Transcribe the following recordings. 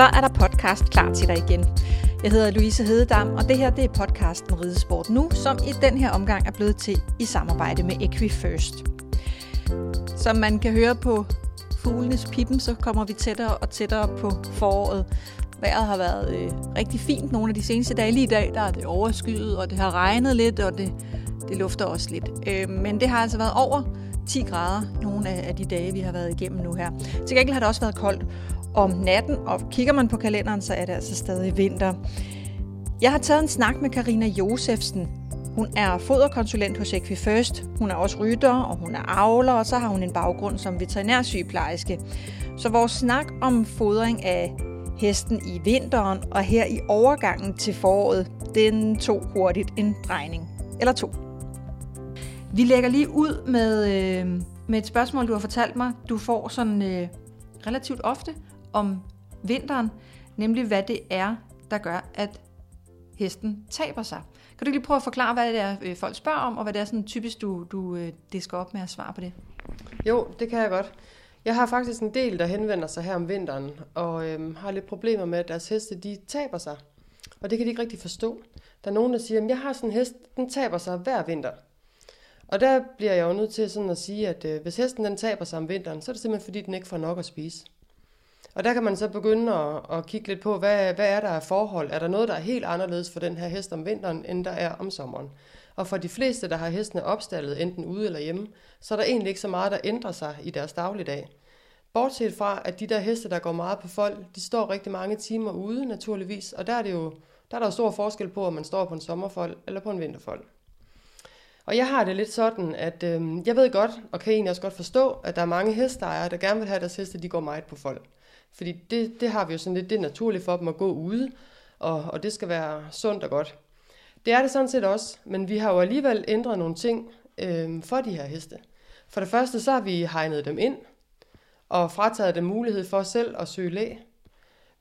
så er der podcast klar til dig igen. Jeg hedder Louise Hededam, og det her det er podcasten Ridesport Nu, som i den her omgang er blevet til i samarbejde med Equifirst. Som man kan høre på fuglenes pippen, så kommer vi tættere og tættere på foråret. Vejret har været øh, rigtig fint nogle af de seneste dage. Lige i dag der er det overskyet, og det har regnet lidt, og det, det lufter også lidt. Øh, men det har altså været over 10 grader nogle af, af de dage, vi har været igennem nu her. Til gengæld har det også været koldt om natten, og kigger man på kalenderen, så er det altså stadig vinter. Jeg har taget en snak med Karina Josefsen. Hun er foderkonsulent hos Equifirst. Hun er også rytter, og hun er avler, og så har hun en baggrund som veterinærsygeplejerske. Så vores snak om fodring af hesten i vinteren og her i overgangen til foråret, den tog hurtigt en drejning. Eller to. Vi lægger lige ud med, øh, med et spørgsmål, du har fortalt mig, du får sådan øh, relativt ofte om vinteren, nemlig hvad det er, der gør, at hesten taber sig. Kan du lige prøve at forklare, hvad det er, øh, folk spørger om, og hvad det er sådan typisk, du, du det disker op med at svare på det? Jo, det kan jeg godt. Jeg har faktisk en del, der henvender sig her om vinteren, og øhm, har lidt problemer med, at deres heste de taber sig. Og det kan de ikke rigtig forstå. Der er nogen, der siger, at jeg har sådan en hest, den taber sig hver vinter. Og der bliver jeg jo nødt til sådan at sige, at øh, hvis hesten den taber sig om vinteren, så er det simpelthen fordi, den ikke får nok at spise. Og der kan man så begynde at, at kigge lidt på, hvad, hvad er der af forhold? Er der noget, der er helt anderledes for den her hest om vinteren, end der er om sommeren? Og for de fleste, der har hestene opstallet, enten ude eller hjemme, så er der egentlig ikke så meget, der ændrer sig i deres dagligdag. Bortset fra, at de der heste, der går meget på fold, de står rigtig mange timer ude naturligvis, og der er det jo der er der stor forskel på, om man står på en sommerfold eller på en vinterfold. Og jeg har det lidt sådan, at øh, jeg ved godt, og kan egentlig også godt forstå, at der er mange hestejere, der gerne vil have, at deres heste de går meget på fold. Fordi det, det har vi jo sådan lidt, det er naturligt for dem at gå ude, og, og det skal være sundt og godt. Det er det sådan set også, men vi har jo alligevel ændret nogle ting øh, for de her heste. For det første så har vi hegnet dem ind, og frataget dem mulighed for selv at søge læg.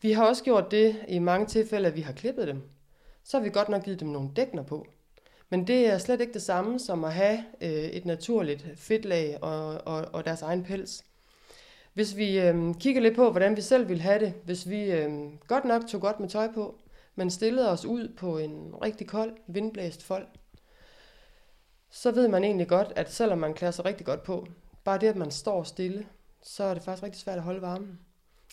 Vi har også gjort det i mange tilfælde, at vi har klippet dem. Så har vi godt nok givet dem nogle dækner på. Men det er slet ikke det samme som at have øh, et naturligt fedtlag og, og, og deres egen pels. Hvis vi øh, kigger lidt på, hvordan vi selv vil have det, hvis vi øh, godt nok tog godt med tøj på, men stillede os ud på en rigtig kold, vindblæst fold, så ved man egentlig godt, at selvom man klæder sig rigtig godt på, bare det, at man står stille, så er det faktisk rigtig svært at holde varmen.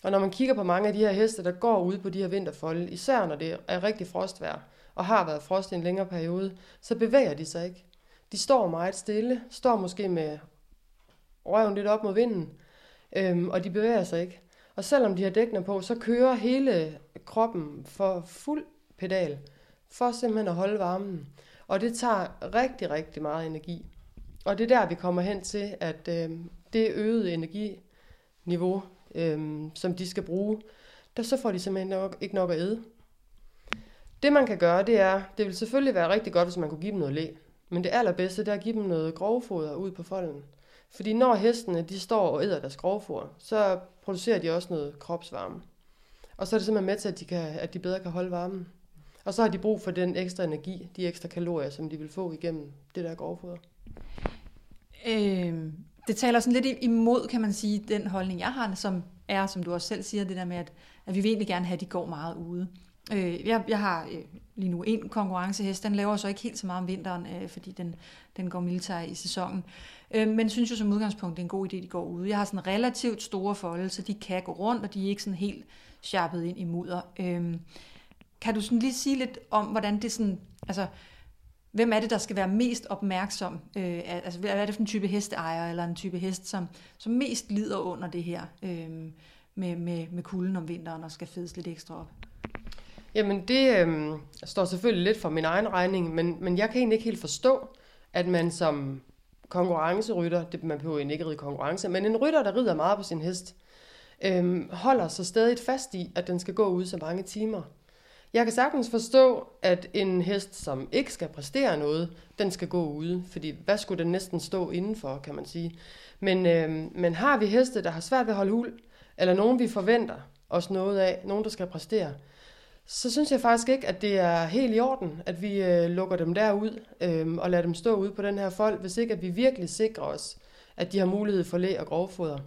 Og når man kigger på mange af de her heste, der går ud på de her vinterfolde, især når det er rigtig frostvejr, og har været frost i en længere periode, så bevæger de sig ikke. De står meget stille, står måske med røven lidt op mod vinden, øhm, og de bevæger sig ikke. Og selvom de har dækkene på, så kører hele kroppen for fuld pedal, for simpelthen at holde varmen. Og det tager rigtig, rigtig meget energi. Og det er der, vi kommer hen til, at øh, det øgede energiniveau, øh, som de skal bruge, der så får de simpelthen nok, ikke nok at æde. Det man kan gøre, det er, det vil selvfølgelig være rigtig godt, hvis man kunne give dem noget læ. Men det allerbedste, det er at give dem noget grovfoder ud på folden. Fordi når hestene de står og æder deres grovfoder, så producerer de også noget kropsvarme. Og så er det simpelthen med til, at de, kan, at de bedre kan holde varmen. Og så har de brug for den ekstra energi, de ekstra kalorier, som de vil få igennem det der grovfoder. Øh, det taler sådan lidt imod, kan man sige, den holdning, jeg har, som er, som du også selv siger, det der med, at, at vi vil egentlig gerne have, at de går meget ude. Øh, jeg, jeg har øh, lige nu en konkurrencehest, den laver så ikke helt så meget om vinteren, øh, fordi den, den går militær i sæsonen. Øh, men synes jo som udgangspunkt, det er en god idé, de går ude. Jeg har sådan relativt store folde, så de kan gå rundt, og de er ikke sådan helt sharpet ind i mudder. Øh, kan du sådan lige sige lidt om, hvordan det sådan, altså, hvem er det, der skal være mest opmærksom? Øh, altså, hvad er det for en type hesteejer, eller en type hest, som, som mest lider under det her øh, med, med, med kulden om vinteren, og skal fedes lidt ekstra op? Jamen, det øh, står selvfølgelig lidt for min egen regning, men, men jeg kan egentlig ikke helt forstå, at man som konkurrencerytter, det man behøver egentlig ikke ride konkurrence, men en rytter, der rider meget på sin hest, øh, holder så stadig fast i, at den skal gå ud så mange timer. Jeg kan sagtens forstå, at en hest, som ikke skal præstere noget, den skal gå ude, fordi hvad skulle den næsten stå indenfor, kan man sige. Men, øh, men har vi heste, der har svært ved at holde hul, eller nogen vi forventer os noget af, nogen der skal præstere, så synes jeg faktisk ikke, at det er helt i orden, at vi øh, lukker dem derud øh, og lader dem stå ude på den her fold, hvis ikke at vi virkelig sikrer os, at de har mulighed for læ og grovfoder.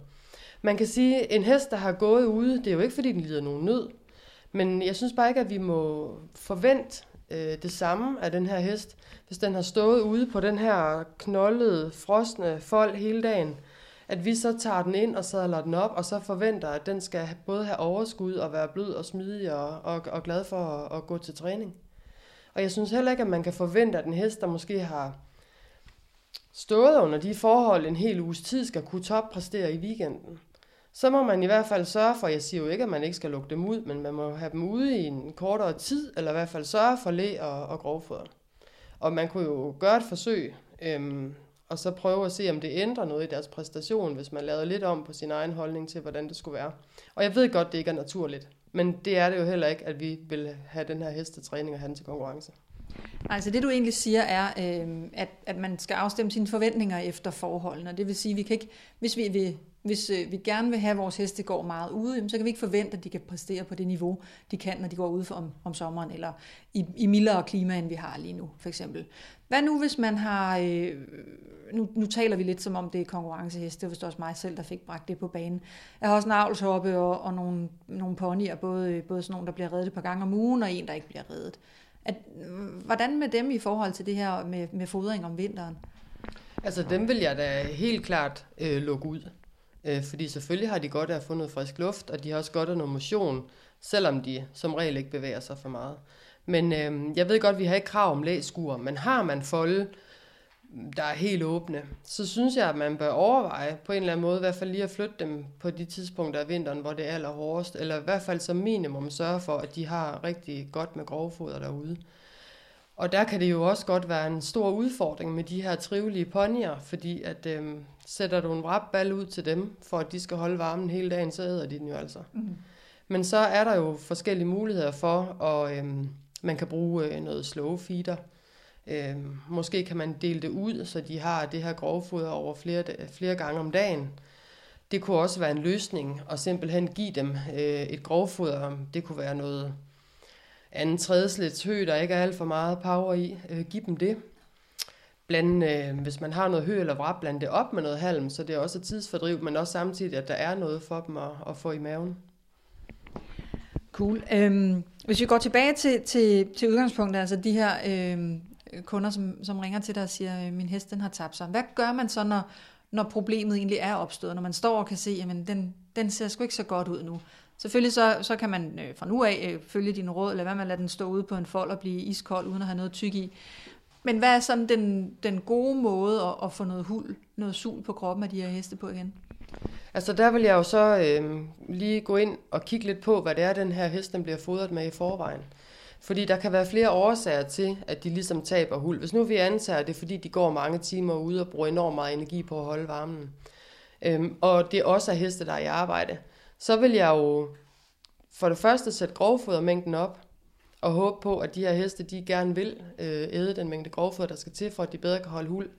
Man kan sige, at en hest, der har gået ude, det er jo ikke fordi, den lider nogen nød. Men jeg synes bare ikke, at vi må forvente øh, det samme af den her hest. Hvis den har stået ude på den her knoldede, frosne fold hele dagen, at vi så tager den ind og sadler den op, og så forventer, at den skal både have overskud og være blød og smidig og, og, og glad for at, at gå til træning. Og jeg synes heller ikke, at man kan forvente, at en hest, der måske har stået under de forhold en hel uges tid, skal kunne toppræstere i weekenden. Så må man i hvert fald sørge for, jeg siger jo ikke, at man ikke skal lukke dem ud, men man må have dem ude i en kortere tid, eller i hvert fald sørge for læ og, og grovfoder. Og man kunne jo gøre et forsøg, øhm, og så prøve at se, om det ændrer noget i deres præstation, hvis man lavede lidt om på sin egen holdning til, hvordan det skulle være. Og jeg ved godt, det ikke er naturligt, men det er det jo heller ikke, at vi vil have den her hestetræning og have den til konkurrence. Altså det du egentlig siger er, øh, at, at man skal afstemme sine forventninger efter forholdene. Det vil sige, at vi kan ikke, hvis vi vil hvis øh, vi gerne vil have, at vores heste går meget ude, så kan vi ikke forvente, at de kan præstere på det niveau, de kan, når de går ud for om, om sommeren, eller i, i mildere klima, end vi har lige nu, for eksempel. Hvad nu, hvis man har... Øh, nu, nu taler vi lidt som om det er konkurrenceheste, det var også mig selv, der fik bragt det på banen. Jeg har også en avlshoppe og, og nogle, nogle ponyer, både, både sådan nogle, der bliver reddet et par gange om ugen, og en, der ikke bliver reddet. At, øh, hvordan med dem i forhold til det her med, med fodring om vinteren? Altså dem vil jeg da helt klart øh, lukke ud. Øh, fordi selvfølgelig har de godt af at få noget frisk luft, og de har også godt af noget motion, selvom de som regel ikke bevæger sig for meget. Men øh, jeg ved godt, at vi har ikke krav om læskuer, men har man folde, mm, der er helt åbne, så synes jeg, at man bør overveje på en eller anden måde, i hvert fald lige at flytte dem på de tidspunkter af vinteren, hvor det er allerhårdest, eller i hvert fald som minimum sørge for, at de har rigtig godt med grovfoder derude. Og der kan det jo også godt være en stor udfordring med de her trivelige ponyer, fordi at øh, sætter du en ball ud til dem, for at de skal holde varmen hele dagen, så æder de den jo altså. Mm. Men så er der jo forskellige muligheder for, og øh, man kan bruge øh, noget slow feeder. Øh, måske kan man dele det ud, så de har det her grovfoder over flere, flere gange om dagen. Det kunne også være en løsning at simpelthen give dem øh, et grovfoder. Det kunne være noget anden tredjeslets hø, der ikke er alt for meget power i. Øh, giv dem det. Blande, øh, hvis man har noget hø eller vrap, blande det op med noget halm, så det er også et tidsfordriv, men også samtidig, at der er noget for dem at, at få i maven. Cool. Øhm, hvis vi går tilbage til, til, til udgangspunktet, altså de her øhm, kunder, som, som ringer til dig og siger, øh, min hest den har tabt sig. Hvad gør man så, når, når problemet egentlig er opstået? Når man står og kan se, at den, den ser sgu ikke så godt ud nu. Selvfølgelig så, så kan man øh, fra nu af øh, følge dine råd, eller hvad man lader den stå ude på en fold og blive iskold, uden at have noget tyk i. Men hvad er sådan den, den gode måde at, at få noget hul, noget sul på kroppen af de her heste på igen? Altså der vil jeg jo så øh, lige gå ind og kigge lidt på, hvad det er, den her hest den bliver fodret med i forvejen. Fordi der kan være flere årsager til, at de ligesom taber hul. Hvis nu vi antager, at det er fordi, de går mange timer ude og bruger enormt meget energi på at holde varmen, øhm, og det også er heste, der er i arbejde, så vil jeg jo for det første sætte grovfodermængden op, og håbe på, at de her heste, de gerne vil øh, æde den mængde grovfoder, der skal til, for at de bedre kan holde hul.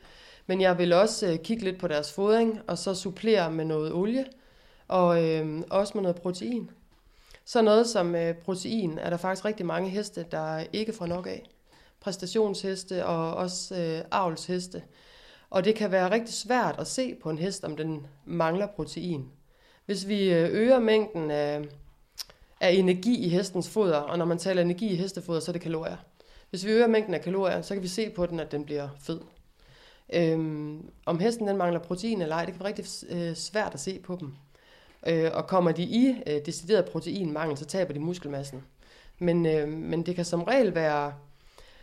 Men jeg vil også øh, kigge lidt på deres fodring, og så supplere med noget olie, og øh, også med noget protein. Så noget som øh, protein er der faktisk rigtig mange heste, der ikke får nok af. Præstationsheste og også øh, avlsheste. Og det kan være rigtig svært at se på en hest, om den mangler protein. Hvis vi øh, øger mængden af, er energi i hestens foder, og når man taler energi i hestefoder, så er det kalorier. Hvis vi øger mængden af kalorier, så kan vi se på den, at den bliver fed. Øhm, om hesten den mangler protein eller ej, det kan være rigtig øh, svært at se på dem. Øh, og kommer de i øh, decideret proteinmangel, så taber de muskelmassen. Men, øh, men det kan som regel være,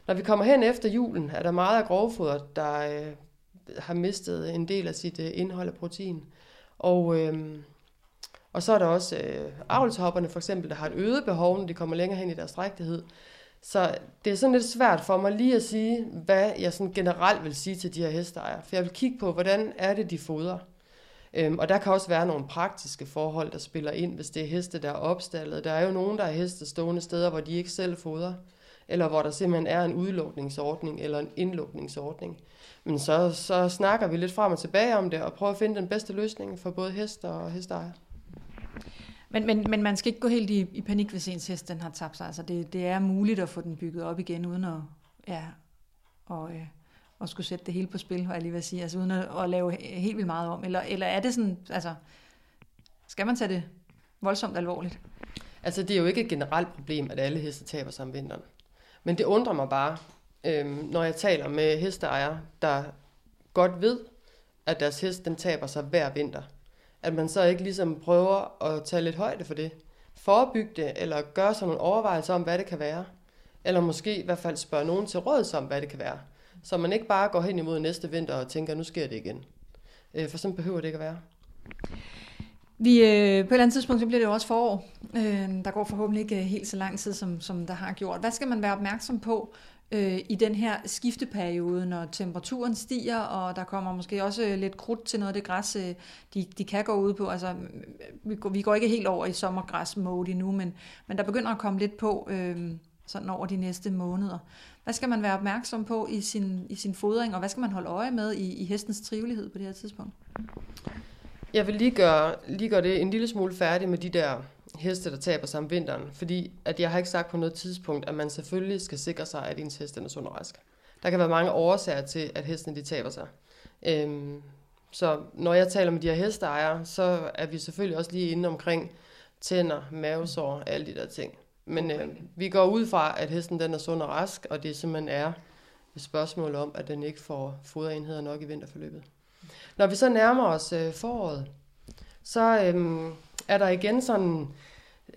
når vi kommer hen efter julen, er der meget af grovfoder, der øh, har mistet en del af sit øh, indhold af protein. Og, øh, og så er der også øh, avlshopperne for eksempel, der har et øget behov, når de kommer længere hen i deres drægtighed. Så det er sådan lidt svært for mig lige at sige, hvad jeg sådan generelt vil sige til de her hesteejere. For jeg vil kigge på, hvordan er det, de fodrer. Øhm, og der kan også være nogle praktiske forhold, der spiller ind, hvis det er heste, der er opstallet. Der er jo nogen, der er heste stående steder, hvor de ikke selv fodrer, eller hvor der simpelthen er en udlukningsordning eller en indlukningsordning. Men så, så snakker vi lidt frem og tilbage om det, og prøver at finde den bedste løsning for både heste og hesteejere. Men, men, men man skal ikke gå helt i, i panik, hvis ens hest den har tabt sig. Altså det, det er muligt at få den bygget op igen, uden at, ja, og, øh, at skulle sætte det hele på spil, hvad jeg lige vil sige, altså uden at, at lave helt vildt meget om. Eller, eller er det sådan, altså, skal man tage det voldsomt alvorligt? Altså, det er jo ikke et generelt problem, at alle heste taber sig om vinteren. Men det undrer mig bare, øhm, når jeg taler med hesteejere, der godt ved, at deres hest den taber sig hver vinter. At man så ikke ligesom prøver at tage lidt højde for det. Forebygge det, eller gøre sig nogle overvejelser om, hvad det kan være. Eller måske i hvert fald spørge nogen til råd om, hvad det kan være. Så man ikke bare går hen imod næste vinter og tænker, nu sker det igen. Øh, for sådan behøver det ikke at være. Vi, øh, på et eller andet tidspunkt så bliver det jo også forår. Øh, der går forhåbentlig ikke øh, helt så lang tid, som, som der har gjort. Hvad skal man være opmærksom på øh, i den her skifteperiode, når temperaturen stiger, og der kommer måske også øh, lidt krudt til noget af det græs, øh, de, de kan gå ud på. Altså, vi, går, vi går ikke helt over i sommergræs-mode endnu, men, men der begynder at komme lidt på øh, sådan over de næste måneder. Hvad skal man være opmærksom på i sin, i sin fodring, og hvad skal man holde øje med i, i hestens trivelighed på det her tidspunkt? Jeg vil lige gøre, lige gøre det en lille smule færdig med de der heste, der taber sig om vinteren. Fordi at jeg har ikke sagt på noget tidspunkt, at man selvfølgelig skal sikre sig, at ens hest er sund og rask. Der kan være mange årsager til, at hestene de taber sig. Øhm, så når jeg taler med de her hesteejere, så er vi selvfølgelig også lige inde omkring tænder, mavesår, alle de der ting. Men øh, vi går ud fra, at hesten den er sund og rask, og det simpelthen er et spørgsmål om, at den ikke får foderenheder nok i vinterforløbet. Når vi så nærmer os øh, foråret, så øh, er der igen sådan,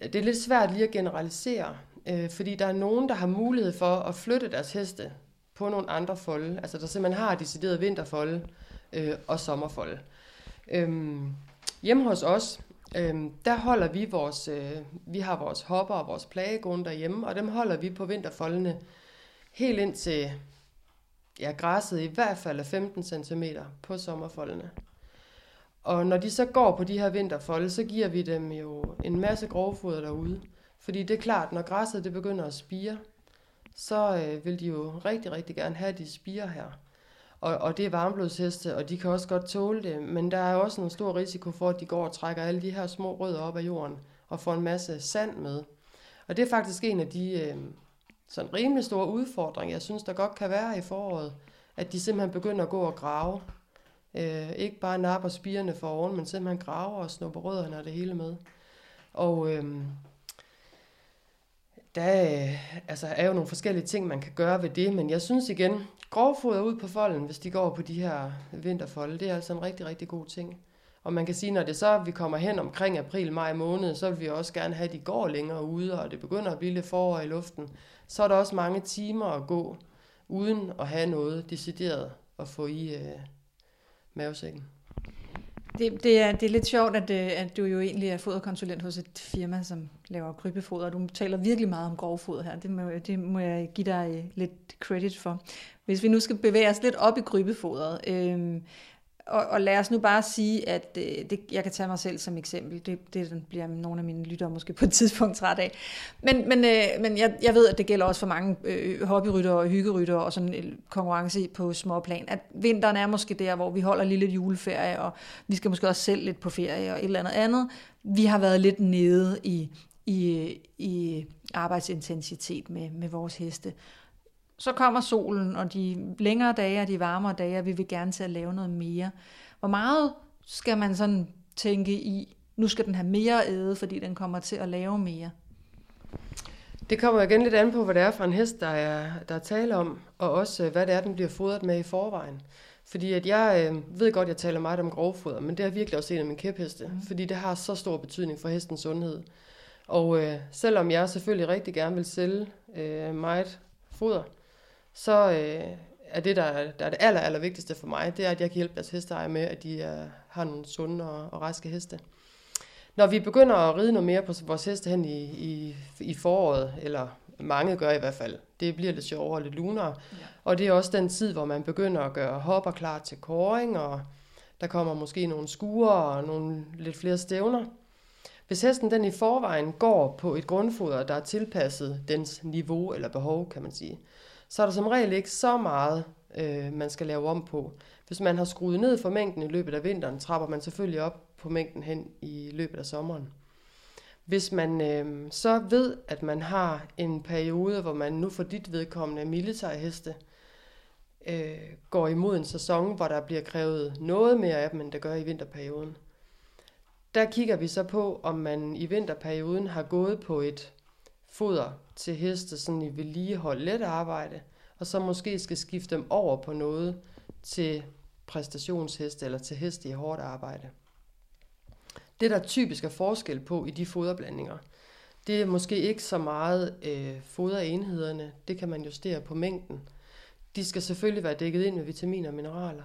det er lidt svært lige at generalisere, øh, fordi der er nogen, der har mulighed for at flytte deres heste på nogle andre folde, altså der simpelthen har decideret vinterfolde øh, og sommerfolde. Øhm, hjemme hos os, Øhm, der holder vi vores, øh, vi har vores hopper og vores plagegrunde derhjemme, og dem holder vi på vinterfoldene helt ind til ja, græsset i hvert fald er 15 cm på sommerfoldene. Og når de så går på de her vinterfolde, så giver vi dem jo en masse grovfoder derude. Fordi det er klart, når græsset det begynder at spire, så øh, vil de jo rigtig, rigtig gerne have, de spire her. Og, og det er varmblodsheste, og de kan også godt tåle det, men der er også en stor risiko for, at de går og trækker alle de her små rødder op af jorden og får en masse sand med. Og det er faktisk en af de øh, sådan rimelig store udfordringer, jeg synes, der godt kan være i foråret, at de simpelthen begynder at gå og grave. Øh, ikke bare napper spirene for oven, men simpelthen graver og snupper rødderne og det hele med. Og øhm, øh, der altså, er jo nogle forskellige ting, man kan gøre ved det, men jeg synes igen, grovfoder ud på folden, hvis de går på de her vinterfolde, det er altså en rigtig, rigtig god ting. Og man kan sige, når det så vi kommer hen omkring april, maj måned, så vil vi også gerne have, at de går længere ude, og det begynder at blive lidt forår i luften. Så er der også mange timer at gå, uden at have noget decideret at få i øh, mavesækken. Det, det, er, det er lidt sjovt, at, øh, at du jo egentlig er foderkonsulent hos et firma, som laver krybefoder. Du taler virkelig meget om grovfoder her. Det må, det må jeg give dig øh, lidt credit for. Hvis vi nu skal bevæge os lidt op i krybefoderet, øh, og, og lad os nu bare sige, at øh, det, jeg kan tage mig selv som eksempel. Det, det bliver nogle af mine lyttere måske på et tidspunkt træt af. Men, men, øh, men jeg, jeg ved, at det gælder også for mange øh, hobbyrytter og hyggerytter og sådan en konkurrence på småplan. At vinteren er måske der, hvor vi holder lige lidt juleferie, og vi skal måske også selv lidt på ferie og et eller andet andet. Vi har været lidt nede i, i, i arbejdsintensitet med, med vores heste så kommer solen, og de længere dage og de varmere dage, og vi vil gerne til at lave noget mere. Hvor meget skal man sådan tænke i, nu skal den have mere æde, fordi den kommer til at lave mere? Det kommer igen lidt an på, hvad det er for en hest, der er, der er tale om, og også hvad det er, den bliver fodret med i forvejen. Fordi at jeg øh, ved godt, at jeg taler meget om grovfoder, men det er virkelig også en af mine kæpheste, mm. fordi det har så stor betydning for hestens sundhed. Og øh, selvom jeg selvfølgelig rigtig gerne vil sælge øh, meget foder, så øh, er det, der, der er det aller, aller vigtigste for mig, det er, at jeg kan hjælpe deres hesteejere med, at de er, har nogle sunde og, og raske heste. Når vi begynder at ride noget mere på vores heste hen i, i, i foråret, eller mange gør i hvert fald, det bliver lidt sjovere og lidt lunere, ja. og det er også den tid, hvor man begynder at gøre hopper klar til koring, og der kommer måske nogle skuer og nogle lidt flere stævner. Hvis hesten den i forvejen går på et grundfoder, der er tilpasset dens niveau eller behov, kan man sige, så er der som regel ikke så meget, øh, man skal lave om på. Hvis man har skruet ned for mængden i løbet af vinteren, trapper man selvfølgelig op på mængden hen i løbet af sommeren. Hvis man øh, så ved, at man har en periode, hvor man nu for dit vedkommende militærheste øh, går imod en sæson, hvor der bliver krævet noget mere af dem, end der gør i vinterperioden, Der kigger vi så på, om man i vinterperioden har gået på et foder til heste sådan i vedligehold let arbejde, og så måske skal skifte dem over på noget til præstationsheste eller til heste i hårdt arbejde. Det, der typisk er forskel på i de foderblandinger, det er måske ikke så meget øh, foderenhederne. Det kan man justere på mængden. De skal selvfølgelig være dækket ind med vitaminer og mineraler.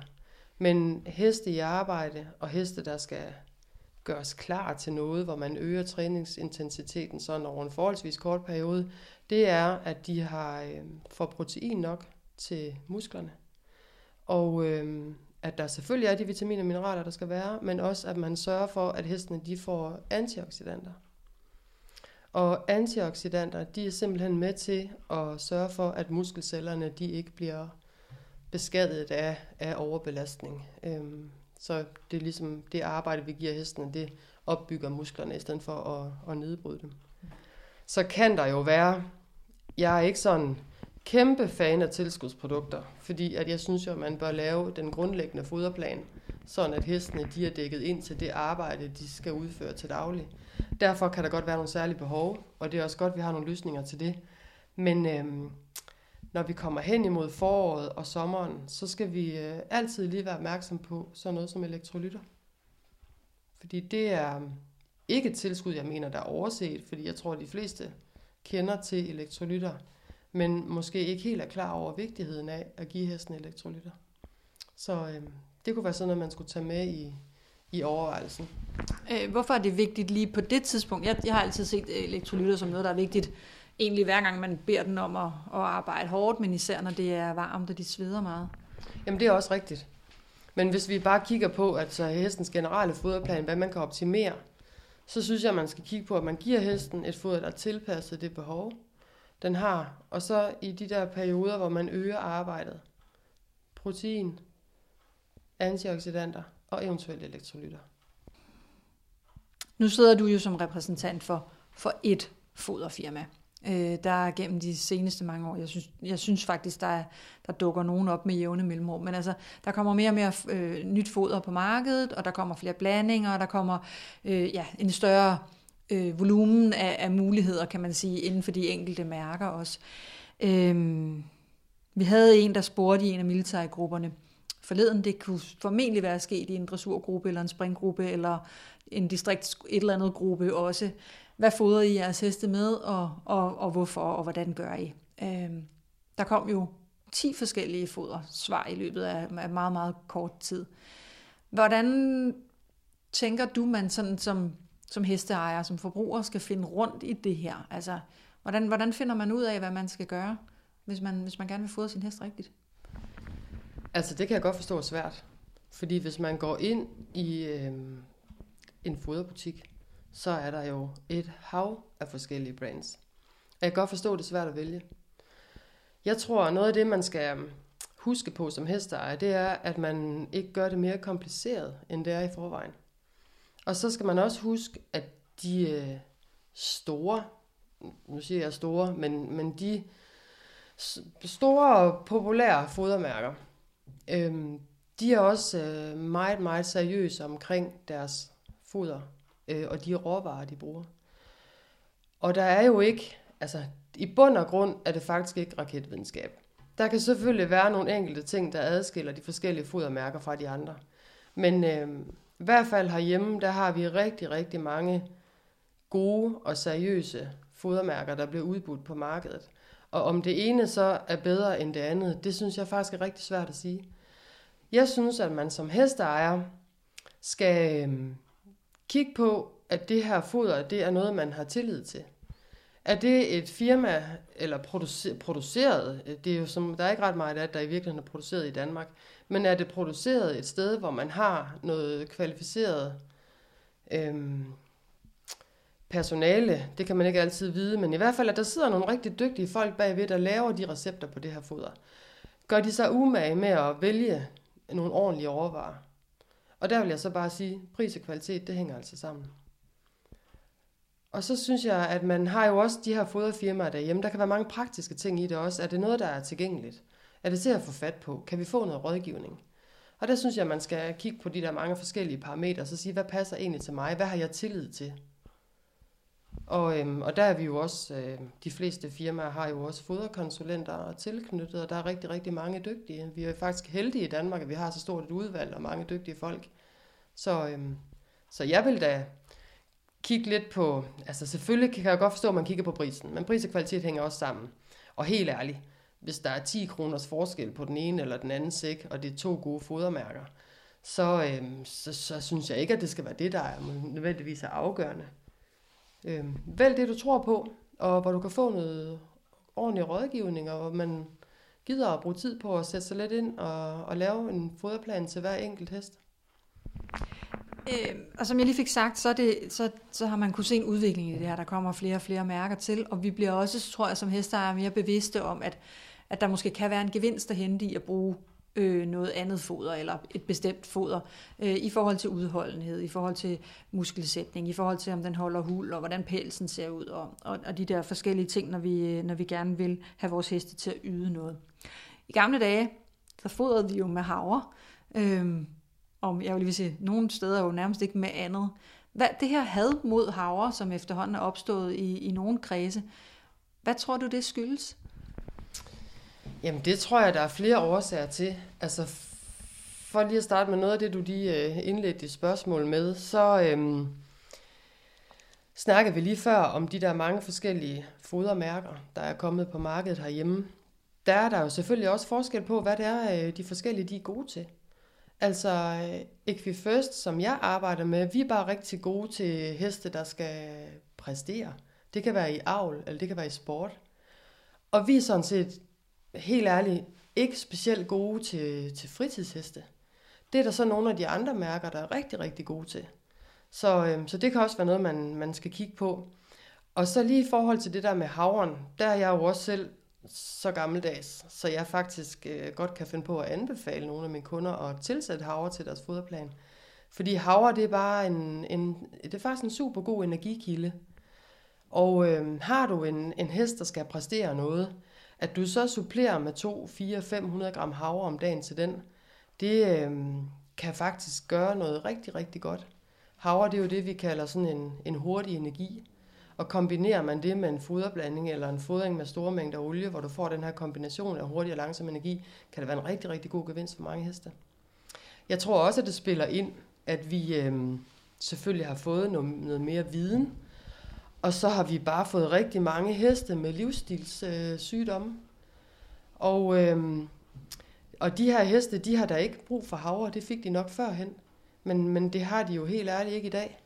Men heste i arbejde og heste, der skal gøres klar til noget, hvor man øger træningsintensiteten sådan over en forholdsvis kort periode, det er, at de har øh, får protein nok til musklerne. Og øh, at der selvfølgelig er de vitaminer og mineraler, der skal være, men også at man sørger for, at hestene de får antioxidanter. Og antioxidanter, de er simpelthen med til at sørge for, at muskelcellerne de ikke bliver beskadiget af, af overbelastning. Øhm, så det er ligesom det arbejde, vi giver hestene, det opbygger musklerne i stedet for at, at nedbryde dem. Så kan der jo være, jeg er ikke sådan kæmpe fan af tilskudsprodukter, fordi at jeg synes jo, at man bør lave den grundlæggende foderplan, sådan at hestene de er dækket ind til det arbejde, de skal udføre til daglig. Derfor kan der godt være nogle særlige behov, og det er også godt, at vi har nogle løsninger til det. Men øhm, når vi kommer hen imod foråret og sommeren, så skal vi øh, altid lige være opmærksom på sådan noget som elektrolytter. Fordi det er øh, ikke et tilskud, jeg mener, der er overset, fordi jeg tror, at de fleste kender til elektrolytter, men måske ikke helt er klar over vigtigheden af at give hesten elektrolytter. Så øh, det kunne være sådan noget, man skulle tage med i, i overvejelsen. Øh, hvorfor er det vigtigt lige på det tidspunkt? Jeg, jeg har altid set øh, elektrolytter som noget, der er vigtigt egentlig hver gang man beder den om at, at arbejde hårdt, men især når det er varmt og de sveder meget. Jamen det er også rigtigt. Men hvis vi bare kigger på, at så hestens generelle foderplan, hvad man kan optimere, så synes jeg, at man skal kigge på, at man giver hesten et foder, der er tilpasset det behov, den har. Og så i de der perioder, hvor man øger arbejdet, protein, antioxidanter og eventuelt elektrolytter. Nu sidder du jo som repræsentant for, for et foderfirma. Øh, der er gennem de seneste mange år, jeg synes, jeg synes faktisk, der, er, der dukker nogen op med jævne mellemrum, men altså, der kommer mere og mere øh, nyt foder på markedet, og der kommer flere blandinger, og der kommer øh, ja, en større øh, volumen af, af muligheder, kan man sige, inden for de enkelte mærker også. Øh, vi havde en, der spurgte i en af militærgrupperne forleden, det kunne formentlig være sket i en dressurgruppe, eller en springgruppe, eller en distrikt et eller andet gruppe også, hvad fodrer I jeres heste med, og, og, og hvorfor, og hvordan gør I? Øhm, der kom jo 10 forskellige fodersvar i løbet af, af meget, meget kort tid. Hvordan tænker du, man sådan som, som hesteejer, som forbruger, skal finde rundt i det her? Altså, hvordan, hvordan finder man ud af, hvad man skal gøre, hvis man, hvis man gerne vil fodre sin hest rigtigt? Altså, det kan jeg godt forstå er svært. Fordi hvis man går ind i øh, en foderbutik, så er der jo et hav af forskellige brands. Og Jeg kan godt forstå, at det er svært at vælge. Jeg tror, at noget af det, man skal øhm, huske på som hesteejer, det er, at man ikke gør det mere kompliceret, end det er i forvejen. Og så skal man også huske, at de øh, store, nu siger jeg store, men, men de store og populære fodermærker, øhm, de er også øh, meget, meget seriøse omkring deres foder øh, og de råvarer, de bruger. Og der er jo ikke, altså i bund og grund er det faktisk ikke raketvidenskab. Der kan selvfølgelig være nogle enkelte ting, der adskiller de forskellige fodermærker fra de andre. Men øh, i hvert fald herhjemme, der har vi rigtig, rigtig mange gode og seriøse fodermærker, der bliver udbudt på markedet. Og om det ene så er bedre end det andet, det synes jeg faktisk er rigtig svært at sige. Jeg synes, at man som hesteejer skal øh, Kig på, at det her foder, det er noget, man har tillid til. Er det et firma, eller produceret, det er jo som, der er ikke ret meget af, der i virkeligheden er produceret i Danmark, men er det produceret et sted, hvor man har noget kvalificeret øhm, personale, det kan man ikke altid vide, men i hvert fald, at der sidder nogle rigtig dygtige folk bagved, der laver de recepter på det her foder. Gør de sig umage med at vælge nogle ordentlige råvarer. Og der vil jeg så bare sige, pris og kvalitet, det hænger altså sammen. Og så synes jeg, at man har jo også de her foderfirmaer derhjemme. Der kan være mange praktiske ting i det også. Er det noget, der er tilgængeligt? Er det til at få fat på? Kan vi få noget rådgivning? Og der synes jeg, man skal kigge på de der mange forskellige parametre, og så sige, hvad passer egentlig til mig? Hvad har jeg tillid til? Og, øhm, og der er vi jo også, øh, de fleste firmaer har jo også foderkonsulenter tilknyttet, og der er rigtig, rigtig mange dygtige. Vi er faktisk heldige i Danmark, at vi har så stort et udvalg og mange dygtige folk. Så, øhm, så jeg vil da kigge lidt på, altså selvfølgelig kan jeg godt forstå, at man kigger på prisen, men pris og kvalitet hænger også sammen. Og helt ærligt, hvis der er 10 kroners forskel på den ene eller den anden sæk, og det er to gode fodermærker, så, øhm, så, så synes jeg ikke, at det skal være det, der er nødvendigvis er afgørende. Øhm, vælg det, du tror på, og hvor du kan få noget ordentlig rådgivning, og hvor man gider at bruge tid på at sætte sig lidt ind og, og lave en foderplan til hver enkelt hest. Øh, og som jeg lige fik sagt, så, er det, så, så har man kunne se en udvikling i det her. Der kommer flere og flere mærker til, og vi bliver også, tror jeg, som hester mere bevidste om, at, at der måske kan være en gevinst at hente i at bruge øh, noget andet foder, eller et bestemt foder, øh, i forhold til udholdenhed, i forhold til muskelsætning, i forhold til, om den holder hul, og hvordan pelsen ser ud, og, og, og de der forskellige ting, når vi, når vi gerne vil have vores heste til at yde noget. I gamle dage, så fodrede vi jo med havre, øh, om jeg vil lige sige, nogle steder jo nærmest ikke med andet. Hvad, det her had mod havre, som efterhånden er opstået i, i nogle kredse, hvad tror du, det skyldes? Jamen det tror jeg, der er flere årsager til. Altså for lige at starte med noget af det, du lige øh, indledte dit spørgsmål med, så øhm, snakker vi lige før om de der mange forskellige fodermærker, der er kommet på markedet herhjemme. Der er der jo selvfølgelig også forskel på, hvad det er, øh, de forskellige de er gode til. Altså øh, Equifirst, som jeg arbejder med, vi er bare rigtig gode til heste, der skal præstere. Det kan være i avl, eller det kan være i sport. Og vi er sådan set, helt ærligt, ikke specielt gode til, til fritidsheste. Det er der så nogle af de andre mærker, der er rigtig, rigtig gode til. Så, øh, så det kan også være noget, man, man skal kigge på. Og så lige i forhold til det der med havren, der er jeg jo også selv så gammeldags, så jeg faktisk øh, godt kan finde på at anbefale nogle af mine kunder at tilsætte havre til deres foderplan. Fordi havre, det er bare en, en, det er faktisk en super god energikilde. Og øh, har du en, en hest, der skal præstere noget, at du så supplerer med 2, 4, 500 gram havre om dagen til den, det øh, kan faktisk gøre noget rigtig, rigtig godt. Havre, det er jo det, vi kalder sådan en, en hurtig energi. Og kombinerer man det med en foderblanding eller en fodring med store mængder olie, hvor du får den her kombination af hurtig og langsom energi, kan det være en rigtig, rigtig god gevinst for mange heste. Jeg tror også, at det spiller ind, at vi øh, selvfølgelig har fået noget, noget mere viden, og så har vi bare fået rigtig mange heste med livsstilssygdomme. Øh, og, øh, og de her heste, de har da ikke brug for havre, det fik de nok førhen. Men, men det har de jo helt ærligt ikke i dag.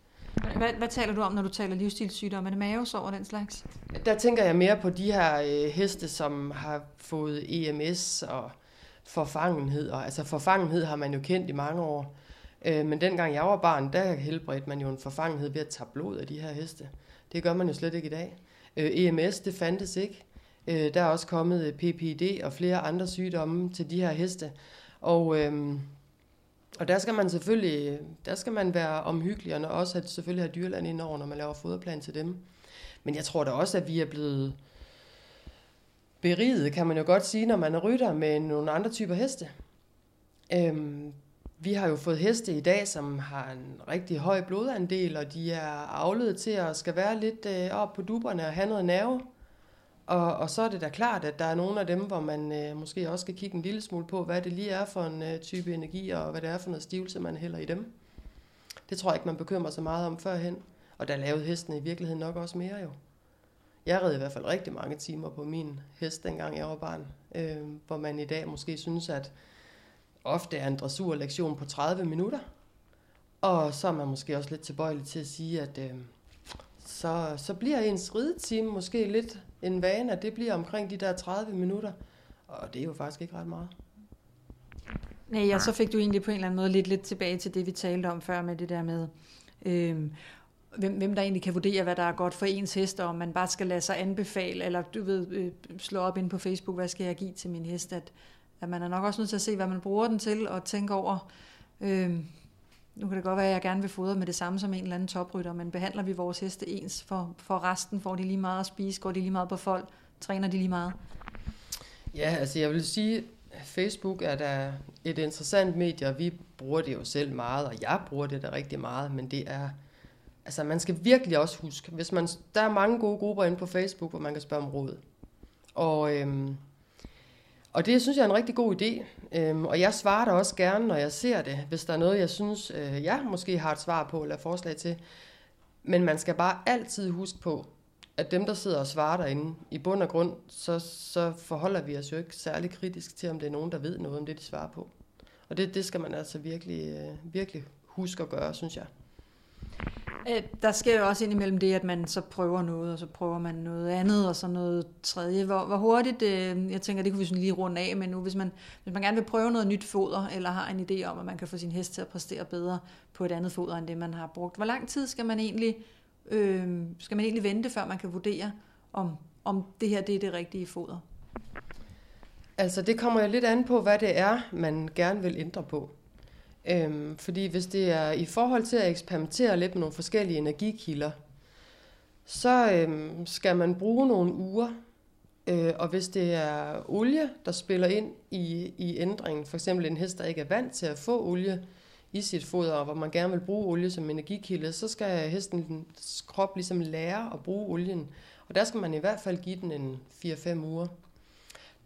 Hvad, hvad taler du om, når du taler livsstilssygdomme? Er det mavesår og den slags? Der tænker jeg mere på de her øh, heste, som har fået EMS og forfangenhed. Og, altså forfangenhed har man jo kendt i mange år. Øh, men dengang jeg var barn, der helbredte man jo en forfangenhed ved at tage blod af de her heste. Det gør man jo slet ikke i dag. Øh, EMS, det fandtes ikke. Øh, der er også kommet øh, PPD og flere andre sygdomme til de her heste. Og... Øh, og der skal man selvfølgelig der skal man være omhyggelig, og også have, selvfølgelig have dyrland indover, når man laver foderplan til dem. Men jeg tror da også, at vi er blevet beriget, kan man jo godt sige, når man er rytter med nogle andre typer heste. Øhm, vi har jo fået heste i dag, som har en rigtig høj blodandel, og de er avlet til at skal være lidt øh, op på duberne og have noget nerve. Og, og så er det da klart, at der er nogle af dem, hvor man øh, måske også skal kigge en lille smule på, hvad det lige er for en øh, type energi, og hvad det er for noget stivelse, man hælder i dem. Det tror jeg ikke, man bekymrer sig meget om førhen. Og der lavede hesten i virkeligheden nok også mere jo. Jeg red i hvert fald rigtig mange timer på min hest, dengang jeg var barn. Øh, hvor man i dag måske synes, at ofte er en dressurlektion på 30 minutter. Og så er man måske også lidt tilbøjelig til at sige, at øh, så, så bliver ens ridetime måske lidt en vane, at det bliver omkring de der 30 minutter. Og det er jo faktisk ikke ret meget. Nej, ja, så fik du egentlig på en eller anden måde lidt, lidt tilbage til det, vi talte om før med det der med, øh, hvem, hvem der egentlig kan vurdere, hvad der er godt for ens hest, og om man bare skal lade sig anbefale, eller du ved, øh, slå op ind på Facebook, hvad skal jeg give til min hest, at, at man er nok også nødt til at se, hvad man bruger den til, og tænke over, øh, nu kan det godt være, at jeg gerne vil fodre med det samme som en eller anden toprytter, men behandler vi vores heste ens for, for resten? Får de lige meget at spise? Går de lige meget på folk? Træner de lige meget? Ja, altså jeg vil sige, Facebook er da et interessant medie, og vi bruger det jo selv meget, og jeg bruger det da rigtig meget, men det er, altså man skal virkelig også huske, hvis man, der er mange gode grupper inde på Facebook, hvor man kan spørge om råd. Og, øhm, og det synes jeg er en rigtig god idé, øhm, og jeg svarer da også gerne, når jeg ser det, hvis der er noget, jeg synes, øh, jeg måske har et svar på, eller forslag til. Men man skal bare altid huske på, at dem, der sidder og svarer derinde, i bund og grund, så, så forholder vi os jo ikke særlig kritisk til, om det er nogen, der ved noget om det, de svarer på. Og det, det skal man altså virkelig, øh, virkelig huske at gøre, synes jeg. Øh, der sker jo også indimellem det, at man så prøver noget, og så prøver man noget andet, og så noget tredje. Hvor, hvor hurtigt, øh, jeg tænker, det kunne vi sådan lige runde af med nu, hvis man, hvis man gerne vil prøve noget nyt foder, eller har en idé om, at man kan få sin hest til at præstere bedre på et andet foder, end det man har brugt. Hvor lang tid skal man egentlig, øh, skal man egentlig vente, før man kan vurdere, om, om det her det er det rigtige foder? Altså det kommer jo lidt an på, hvad det er, man gerne vil ændre på. Øhm, fordi hvis det er i forhold til at eksperimentere lidt med nogle forskellige energikilder, så øhm, skal man bruge nogle uger. Øh, og hvis det er olie, der spiller ind i, i ændringen, for eksempel en hest, der ikke er vant til at få olie i sit foder, og hvor man gerne vil bruge olie som energikilde, så skal hestens krop ligesom lære at bruge olien. Og der skal man i hvert fald give den en 4-5 uger.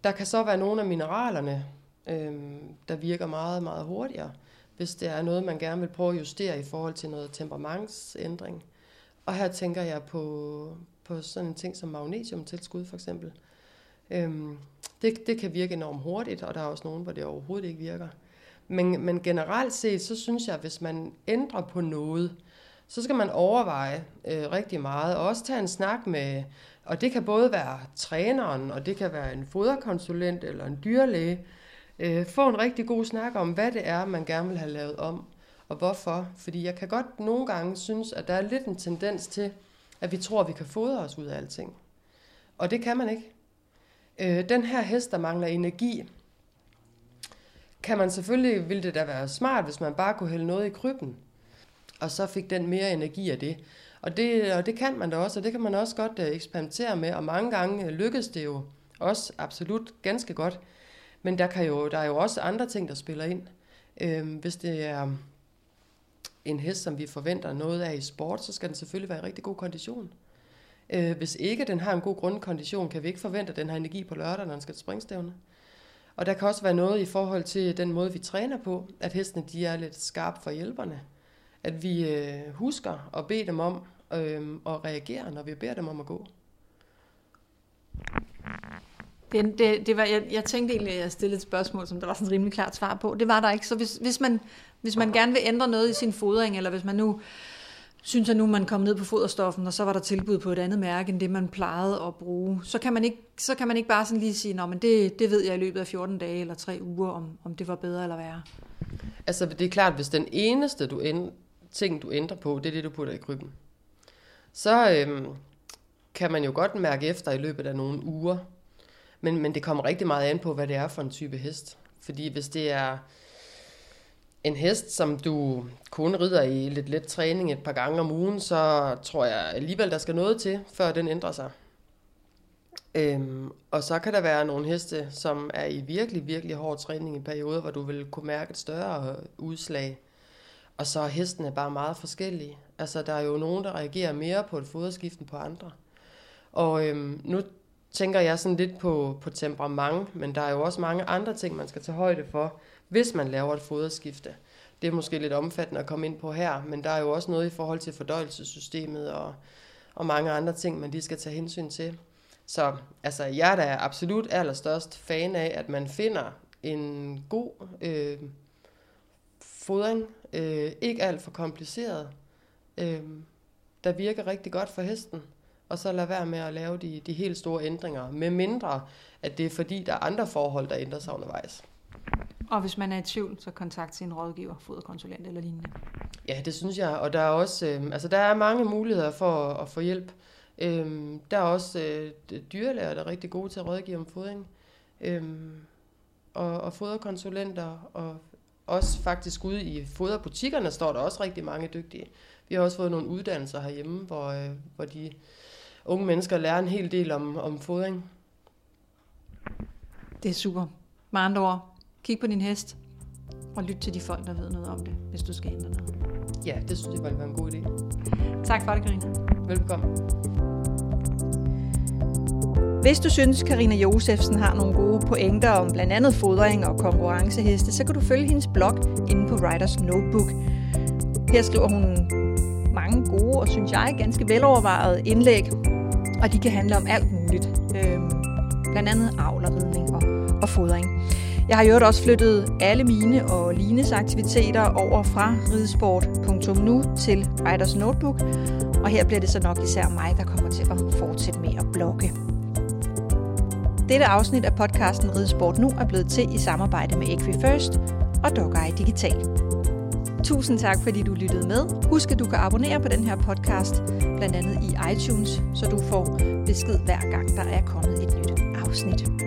Der kan så være nogle af mineralerne, øh, der virker meget, meget hurtigere hvis det er noget, man gerne vil prøve at justere i forhold til noget temperamentsændring. Og her tænker jeg på, på sådan en ting som magnesiumtilskud for eksempel. Øhm, det, det kan virke enormt hurtigt, og der er også nogen, hvor det overhovedet ikke virker. Men, men generelt set, så synes jeg, at hvis man ændrer på noget, så skal man overveje øh, rigtig meget, og også tage en snak med, og det kan både være træneren, og det kan være en foderkonsulent eller en dyrlæge, øh, få en rigtig god snak om, hvad det er, man gerne vil have lavet om, og hvorfor. Fordi jeg kan godt nogle gange synes, at der er lidt en tendens til, at vi tror, at vi kan fodre os ud af alting. Og det kan man ikke. Øh, den her hest, der mangler energi, kan man selvfølgelig, ville det da være smart, hvis man bare kunne hælde noget i krybben, og så fik den mere energi af det. Og det, og det kan man da også, og det kan man også godt øh, eksperimentere med, og mange gange øh, lykkes det jo også absolut ganske godt. Men der, kan jo, der er jo også andre ting, der spiller ind. Øhm, hvis det er en hest, som vi forventer noget af i sport, så skal den selvfølgelig være i rigtig god kondition. Øh, hvis ikke den har en god grundkondition, kan vi ikke forvente, at den har energi på lørdag, når den skal til springstævne. Og der kan også være noget i forhold til den måde, vi træner på, at hestene de er lidt skarpe for hjælperne. At vi øh, husker at bede dem om øh, at reagere, når vi beder dem om at gå. Det, det, det var, jeg, jeg tænkte egentlig, at jeg stillede et spørgsmål, som der var sådan et rimelig klart svar på. Det var der ikke. Så hvis, hvis, man, hvis man gerne vil ændre noget i sin fodring, eller hvis man nu synes, at nu man kom ned på foderstoffen, og så var der tilbud på et andet mærke, end det man plejede at bruge, så kan man ikke, så kan man ikke bare sådan lige sige, men det, det ved jeg i løbet af 14 dage eller 3 uger, om, om det var bedre eller værre. Altså det er klart, hvis den eneste du end, ting, du ændrer på, det er det, du putter i krybben, så øhm, kan man jo godt mærke efter i løbet af nogle uger, men, men det kommer rigtig meget an på, hvad det er for en type hest. Fordi hvis det er en hest, som du kun rider i lidt let træning et par gange om ugen, så tror jeg alligevel, der skal noget til, før den ændrer sig. Øhm, og så kan der være nogle heste, som er i virkelig, virkelig hård træning i perioder, hvor du vil kunne mærke et større øh, udslag. Og så er hestene bare meget forskellige. Altså, der er jo nogen, der reagerer mere på et foderskift end på andre. Og øhm, nu tænker jeg sådan lidt på, på temperament, men der er jo også mange andre ting, man skal tage højde for, hvis man laver et foderskifte. Det er måske lidt omfattende at komme ind på her, men der er jo også noget i forhold til fordøjelsessystemet og, og mange andre ting, man lige skal tage hensyn til. Så altså, jeg er da absolut allerstørst fan af, at man finder en god øh, fodring, øh, ikke alt for kompliceret, øh, der virker rigtig godt for hesten og så lade være med at lave de, de helt store ændringer, med mindre at det er fordi, der er andre forhold, der ændrer sig undervejs. Og hvis man er i tvivl, så kontakt sin rådgiver, foderkonsulent eller lignende. Ja, det synes jeg, og der er også, øh, altså der er mange muligheder for at, at få hjælp. Øh, der er også øh, dyrlæger, der er rigtig gode til at rådgive om fodring. Øh, og, og foderkonsulenter, og også faktisk ude i foderbutikkerne står der også rigtig mange dygtige. Vi har også fået nogle uddannelser herhjemme, hvor, øh, hvor de unge mennesker lærer en hel del om, om fodring. Det er super. Med andre ord, kig på din hest, og lyt til de folk, der ved noget om det, hvis du skal ændre noget. Ja, det synes jeg ville være en god idé. Tak for det, Karina. Velkommen. Hvis du synes, Karina Josefsen har nogle gode pointer om blandt andet fodring og konkurrenceheste, så kan du følge hendes blog inde på Writers Notebook. Her skriver hun mange gode og synes jeg ganske velovervejede indlæg, og de kan handle om alt muligt. Øh, blandt andet avl og ridning og, og fodring. Jeg har jo også flyttet alle mine og Lines aktiviteter over fra ridesport.nu til Riders Notebook, og her bliver det så nok især mig, der kommer til at fortsætte med at blogge. Dette afsnit af podcasten Ridesport Nu er blevet til i samarbejde med Equifirst og Dogeye Digital. Tusind tak, fordi du lyttede med. Husk, at du kan abonnere på den her podcast, blandt andet i iTunes, så du får besked hver gang, der er kommet et nyt afsnit.